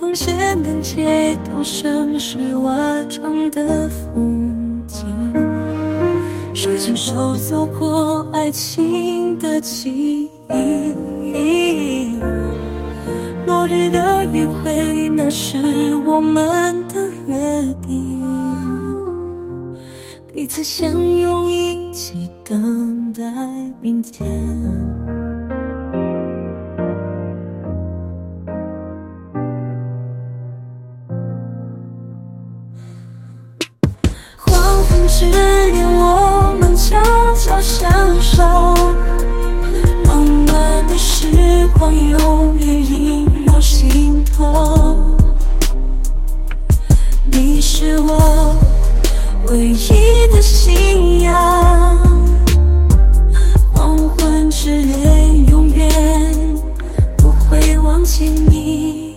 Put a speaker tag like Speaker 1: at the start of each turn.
Speaker 1: 光线能接到城市瓦窗的风景，手牵手走过爱情的记忆。落日的余晖，那是我们的约定，彼此相拥，一起等待明天。执念我们悄悄相守温暖的时光永远萦绕心头你是我唯一的信仰黄昏之恋永远不会忘记你